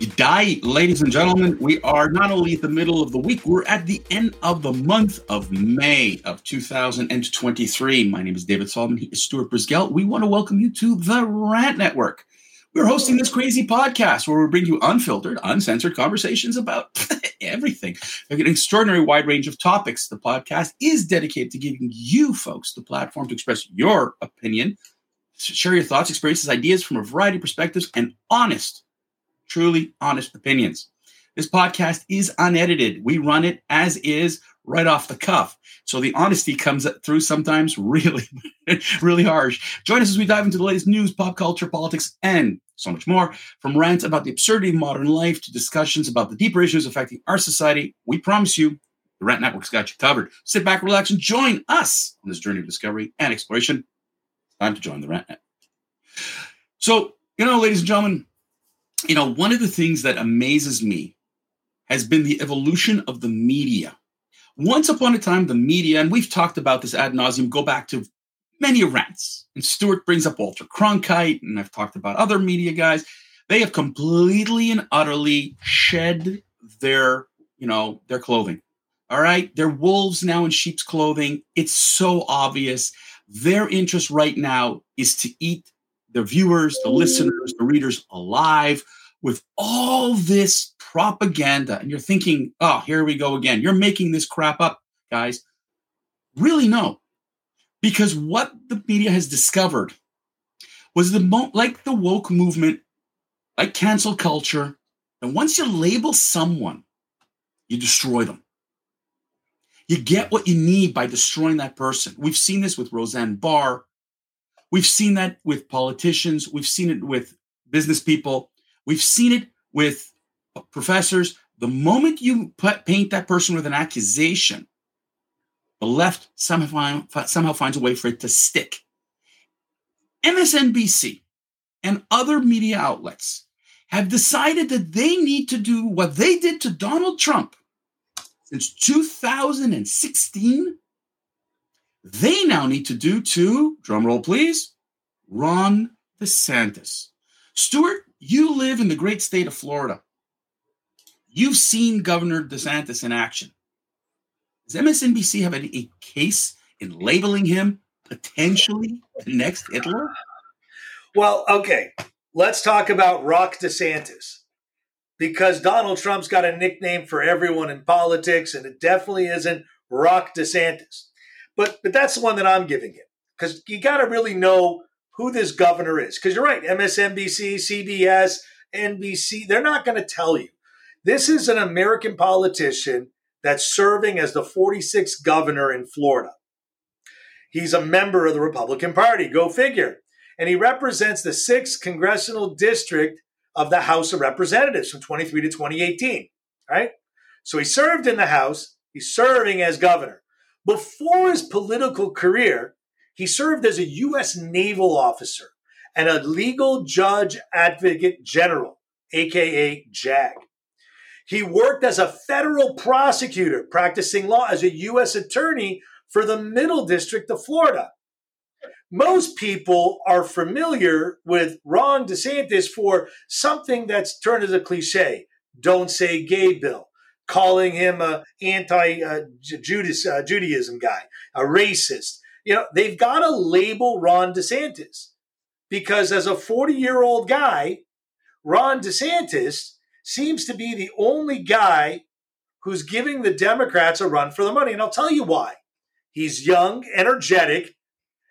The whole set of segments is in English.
Die, ladies and gentlemen. We are not only at the middle of the week, we're at the end of the month of May of 2023. My name is David Solomon. He is Stuart Brisgell. We want to welcome you to the Rant Network. We're hosting this crazy podcast where we bring you unfiltered, uncensored conversations about everything. Like an extraordinary wide range of topics. The podcast is dedicated to giving you folks the platform to express your opinion, share your thoughts, experiences, ideas from a variety of perspectives, and honest truly honest opinions. This podcast is unedited. We run it as is right off the cuff. So the honesty comes through sometimes really, really harsh. Join us as we dive into the latest news, pop culture, politics, and so much more. From rants about the absurdity of modern life to discussions about the deeper issues affecting our society, we promise you the Rant Network's got you covered. Sit back, relax, and join us on this journey of discovery and exploration. Time to join the Rant Net. So, you know, ladies and gentlemen, you know, one of the things that amazes me has been the evolution of the media. Once upon a time, the media, and we've talked about this ad nauseum, go back to many rants. And Stuart brings up Walter Cronkite, and I've talked about other media guys. They have completely and utterly shed their, you know, their clothing. All right. They're wolves now in sheep's clothing. It's so obvious. Their interest right now is to eat the viewers, the listeners, the readers alive with all this propaganda. And you're thinking, oh, here we go again. You're making this crap up, guys. Really, no. Because what the media has discovered was the mo- like the woke movement, like cancel culture. And once you label someone, you destroy them. You get what you need by destroying that person. We've seen this with Roseanne Barr. We've seen that with politicians. We've seen it with business people. We've seen it with professors. The moment you put, paint that person with an accusation, the left somehow, somehow finds a way for it to stick. MSNBC and other media outlets have decided that they need to do what they did to Donald Trump since 2016 they now need to do to, drumroll please, Ron DeSantis. Stuart, you live in the great state of Florida. You've seen Governor DeSantis in action. Does MSNBC have any case in labeling him potentially the next Hitler? Well, okay. Let's talk about Rock DeSantis. Because Donald Trump's got a nickname for everyone in politics, and it definitely isn't Rock DeSantis. But but that's the one that I'm giving him because you got to really know who this governor is. Because you're right, MSNBC, CBS, NBC, they're not going to tell you. This is an American politician that's serving as the 46th governor in Florida. He's a member of the Republican Party. Go figure. And he represents the 6th congressional district of the House of Representatives from 23 to 2018. Right? So he served in the House. He's serving as governor. Before his political career, he served as a U.S. naval officer and a legal judge advocate general, aka JAG. He worked as a federal prosecutor, practicing law as a U.S. attorney for the Middle District of Florida. Most people are familiar with Ron DeSantis for something that's turned as a cliche don't say gay bill calling him a anti uh, Judas, uh, Judaism guy, a racist. You know, they've got to label Ron DeSantis because as a 40 year old guy, Ron DeSantis seems to be the only guy who's giving the Democrats a run for the money. And I'll tell you why. He's young, energetic,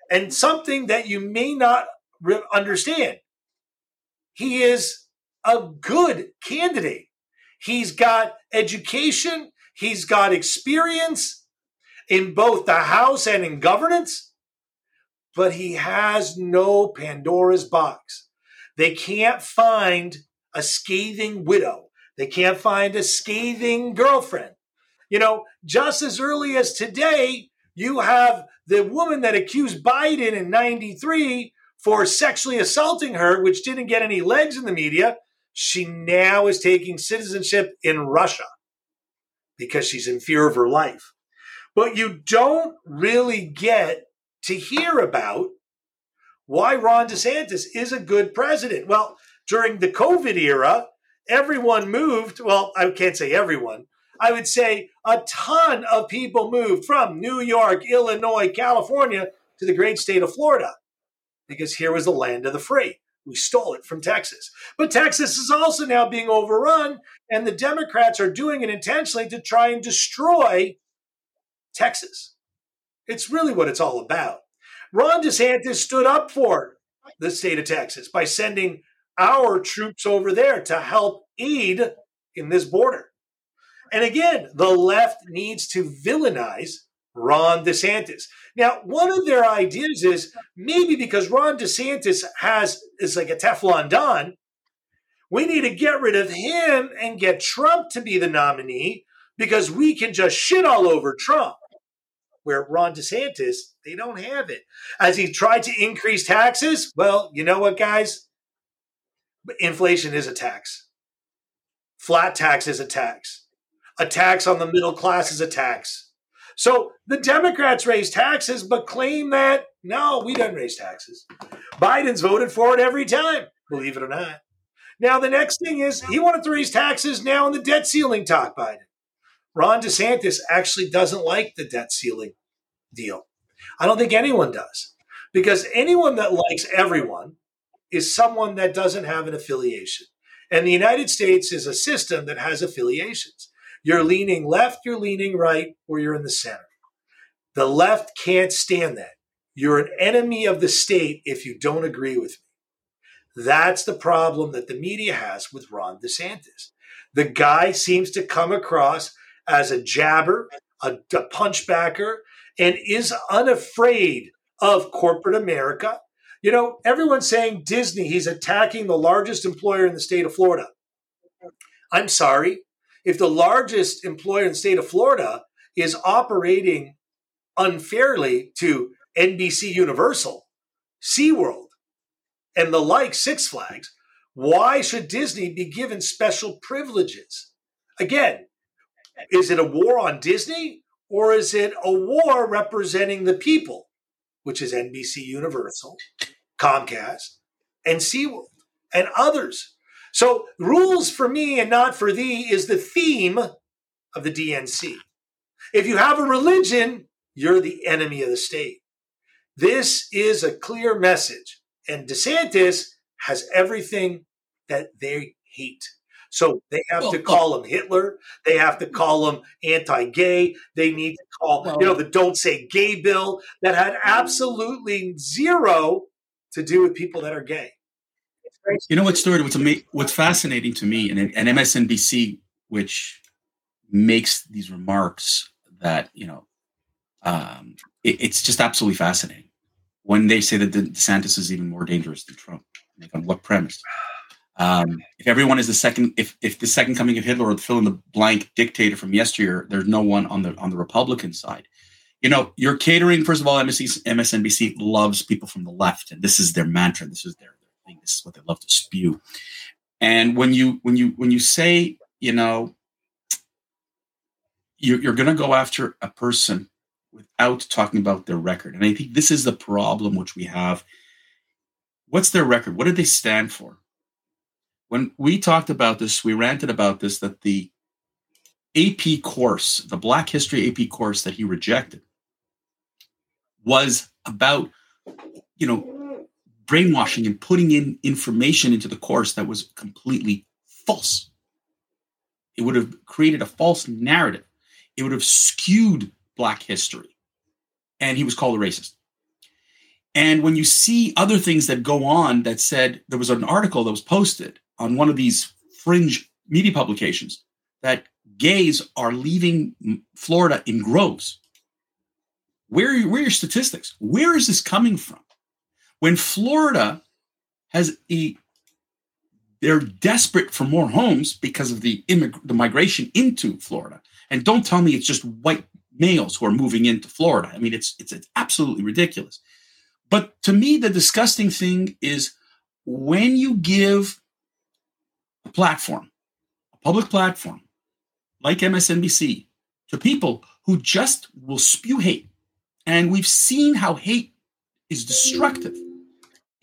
and something that you may not understand. He is a good candidate. He's got education, he's got experience in both the House and in governance, but he has no Pandora's box. They can't find a scathing widow, they can't find a scathing girlfriend. You know, just as early as today, you have the woman that accused Biden in 93 for sexually assaulting her, which didn't get any legs in the media. She now is taking citizenship in Russia because she's in fear of her life. But you don't really get to hear about why Ron DeSantis is a good president. Well, during the COVID era, everyone moved. Well, I can't say everyone. I would say a ton of people moved from New York, Illinois, California to the great state of Florida because here was the land of the free. We stole it from Texas. But Texas is also now being overrun, and the Democrats are doing it intentionally to try and destroy Texas. It's really what it's all about. Ron DeSantis stood up for the state of Texas by sending our troops over there to help aid in this border. And again, the left needs to villainize Ron DeSantis. Now, one of their ideas is maybe because Ron DeSantis has is like a Teflon Don, we need to get rid of him and get Trump to be the nominee because we can just shit all over Trump. Where Ron DeSantis, they don't have it. As he tried to increase taxes, well, you know what, guys? Inflation is a tax. Flat tax is a tax. A tax on the middle class is a tax. So the Democrats raise taxes, but claim that no, we don't raise taxes. Biden's voted for it every time, believe it or not. Now, the next thing is he wanted to raise taxes now in the debt ceiling talk, Biden. Ron DeSantis actually doesn't like the debt ceiling deal. I don't think anyone does because anyone that likes everyone is someone that doesn't have an affiliation. And the United States is a system that has affiliations. You're leaning left, you're leaning right, or you're in the center. The left can't stand that. You're an enemy of the state if you don't agree with me. That's the problem that the media has with Ron DeSantis. The guy seems to come across as a jabber, a, a punchbacker, and is unafraid of corporate America. You know, everyone's saying Disney, he's attacking the largest employer in the state of Florida. I'm sorry, if the largest employer in the state of Florida is operating unfairly to NBC Universal, SeaWorld, and the like Six Flags, why should Disney be given special privileges? Again, is it a war on Disney or is it a war representing the people, which is NBC Universal, Comcast, and SeaWorld, and others so, rules for me and not for thee is the theme of the DNC. If you have a religion, you're the enemy of the state. This is a clear message. And DeSantis has everything that they hate. So they have well, to call him Hitler. They have to call him anti-gay. They need to call, well, you know, the "Don't Say Gay" bill that had absolutely zero to do with people that are gay. You know what? What's what's fascinating to me, and, and MSNBC, which makes these remarks that you know, um, it, it's just absolutely fascinating when they say that DeSantis is even more dangerous than Trump. Like on what premise? Um, if everyone is the second, if if the second coming of Hitler or fill in the blank dictator from yesteryear, there's no one on the on the Republican side. You know, you're catering. First of all, MSNBC loves people from the left, and this is their mantra. This is their thing. This is what they love to spew. And when you when you when you say, you know, you're, you're going to go after a person without talking about their record, and I think this is the problem which we have. What's their record? What did they stand for? When we talked about this, we ranted about this that the AP course, the Black History AP course that he rejected, was about, you know, brainwashing and putting in information into the course that was completely false. It would have created a false narrative. It would have skewed Black history. And he was called a racist. And when you see other things that go on that said, there was an article that was posted on one of these fringe media publications that gays are leaving Florida in groves. Where, where are your statistics? Where is this coming from? When Florida has a they're desperate for more homes because of the immig- the migration into Florida. And don't tell me it's just white males who are moving into Florida. I mean, it's it's, it's absolutely ridiculous. But to me, the disgusting thing is when you give a platform, a public platform like MSNBC, to people who just will spew hate. And we've seen how hate is destructive.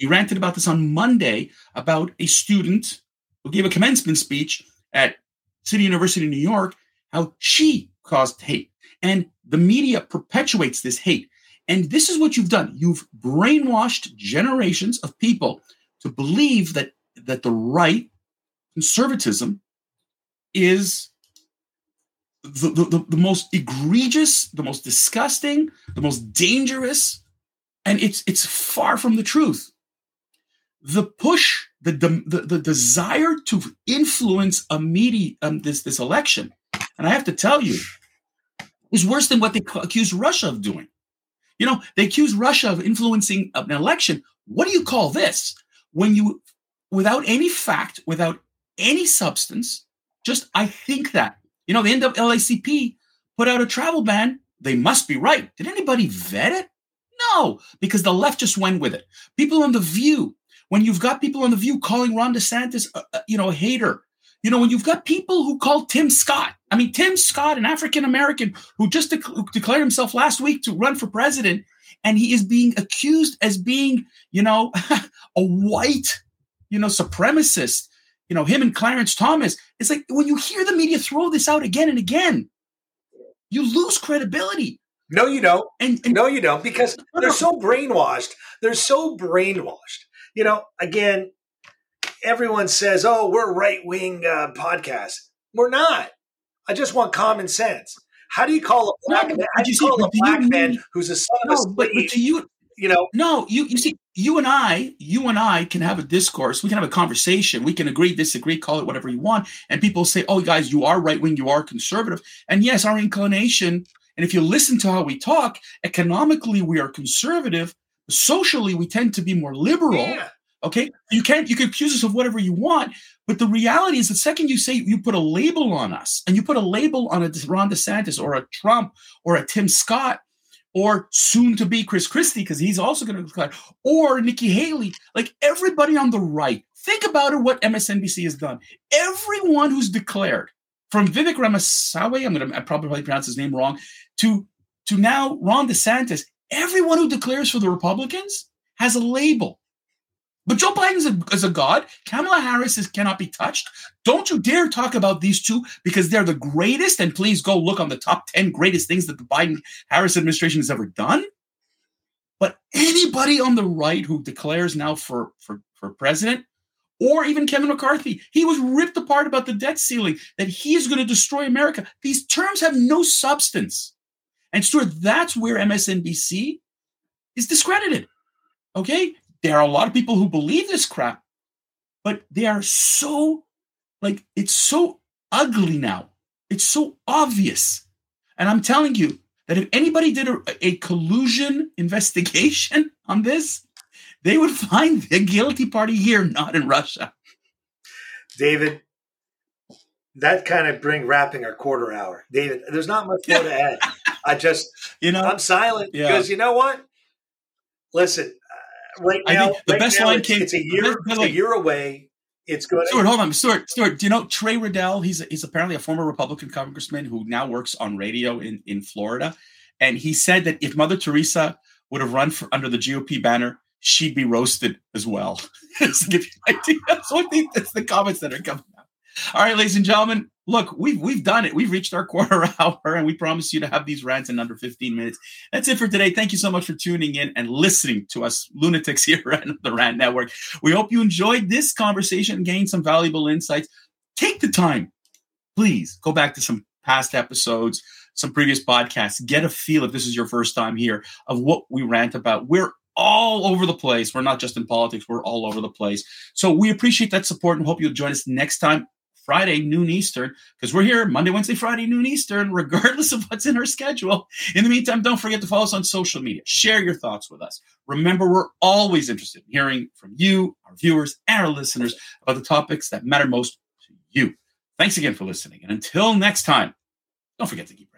We ranted about this on Monday about a student who gave a commencement speech at City University of New York, how she caused hate. And the media perpetuates this hate. And this is what you've done. You've brainwashed generations of people to believe that that the right conservatism is the, the, the, most egregious, the most disgusting, the most dangerous, and it's it's far from the truth. The push, the the, the desire to influence a media um, this this election, and I have to tell you, is worse than what they accuse Russia of doing. You know, they accuse Russia of influencing an election. What do you call this? When you, without any fact, without any substance, just I think that. You know, the NAACP put out a travel ban. They must be right. Did anybody vet it? No, because the left just went with it. People on the View, when you've got people on the View calling Ron DeSantis, uh, uh, you know, a hater, you know, when you've got people who call Tim Scott, I mean, Tim Scott, an African American who just de- declared himself last week to run for president, and he is being accused as being, you know, a white, you know, supremacist. You know, him and Clarence Thomas. It's like when you hear the media throw this out again and again, you lose credibility. No, you don't. And, and no, you don't, because they're so brainwashed. They're so brainwashed. You know, again, everyone says, "Oh, we're right wing uh, podcast." We're not. I just want common sense. How do you call a black no, man? How do you, call a black man who's a son no, of a? But, but to you, you know, no, you you see, you and I, you and I can have a discourse. We can have a conversation. We can agree, disagree, call it whatever you want. And people say, "Oh, guys, you are right wing. You are conservative." And yes, our inclination. And if you listen to how we talk, economically we are conservative. Socially, we tend to be more liberal. Yeah. Okay, you can't. You can accuse us of whatever you want, but the reality is, the second you say you put a label on us, and you put a label on a Ron DeSantis or a Trump or a Tim Scott or soon to be Chris Christie, because he's also going to declare, or Nikki Haley, like everybody on the right. Think about it. What MSNBC has done. Everyone who's declared, from Vivek Ramaswamy, I'm going to probably pronounce his name wrong, to to now Ron DeSantis. Everyone who declares for the Republicans has a label. But Joe Biden is a, god. Kamala Harris is, cannot be touched. Don't you dare talk about these two because they're the greatest. And please go look on the top 10 greatest things that the Biden Harris administration has ever done. But anybody on the right who declares now for, for, for president, or even Kevin McCarthy, he was ripped apart about the debt ceiling, that he is going to destroy America. These terms have no substance. And Stuart, that's where MSNBC is discredited. Okay? there are a lot of people who believe this crap, but they are so like it's so ugly now. It's so obvious. And I'm telling you that if anybody did a, a collusion investigation on this, they would find the guilty party here, not in Russia. David, that kind of bring wrapping our quarter hour. David, there's not much more to add. I just, you know, I'm silent yeah. because you know what? Listen, uh, right now, I think the right best now, line came. It's a year. It's a year away. It's good. Stuart, hold on, Stuart. Stuart, do you know Trey Radel? He's he's apparently a former Republican congressman who now works on radio in in Florida, and he said that if Mother Teresa would have run for under the GOP banner, she'd be roasted as well. Just give you an idea. So I think that's the comments that are coming out. All right, ladies and gentlemen, look, we've we've done it. We've reached our quarter hour, and we promise you to have these rants in under 15 minutes. That's it for today. Thank you so much for tuning in and listening to us lunatics here at the Rant Network. We hope you enjoyed this conversation and gained some valuable insights. Take the time, please go back to some past episodes, some previous podcasts. Get a feel if this is your first time here of what we rant about. We're all over the place. We're not just in politics, we're all over the place. So we appreciate that support and hope you'll join us next time. Friday, noon Eastern, because we're here Monday, Wednesday, Friday, noon Eastern, regardless of what's in our schedule. In the meantime, don't forget to follow us on social media. Share your thoughts with us. Remember, we're always interested in hearing from you, our viewers, and our listeners about the topics that matter most to you. Thanks again for listening. And until next time, don't forget to keep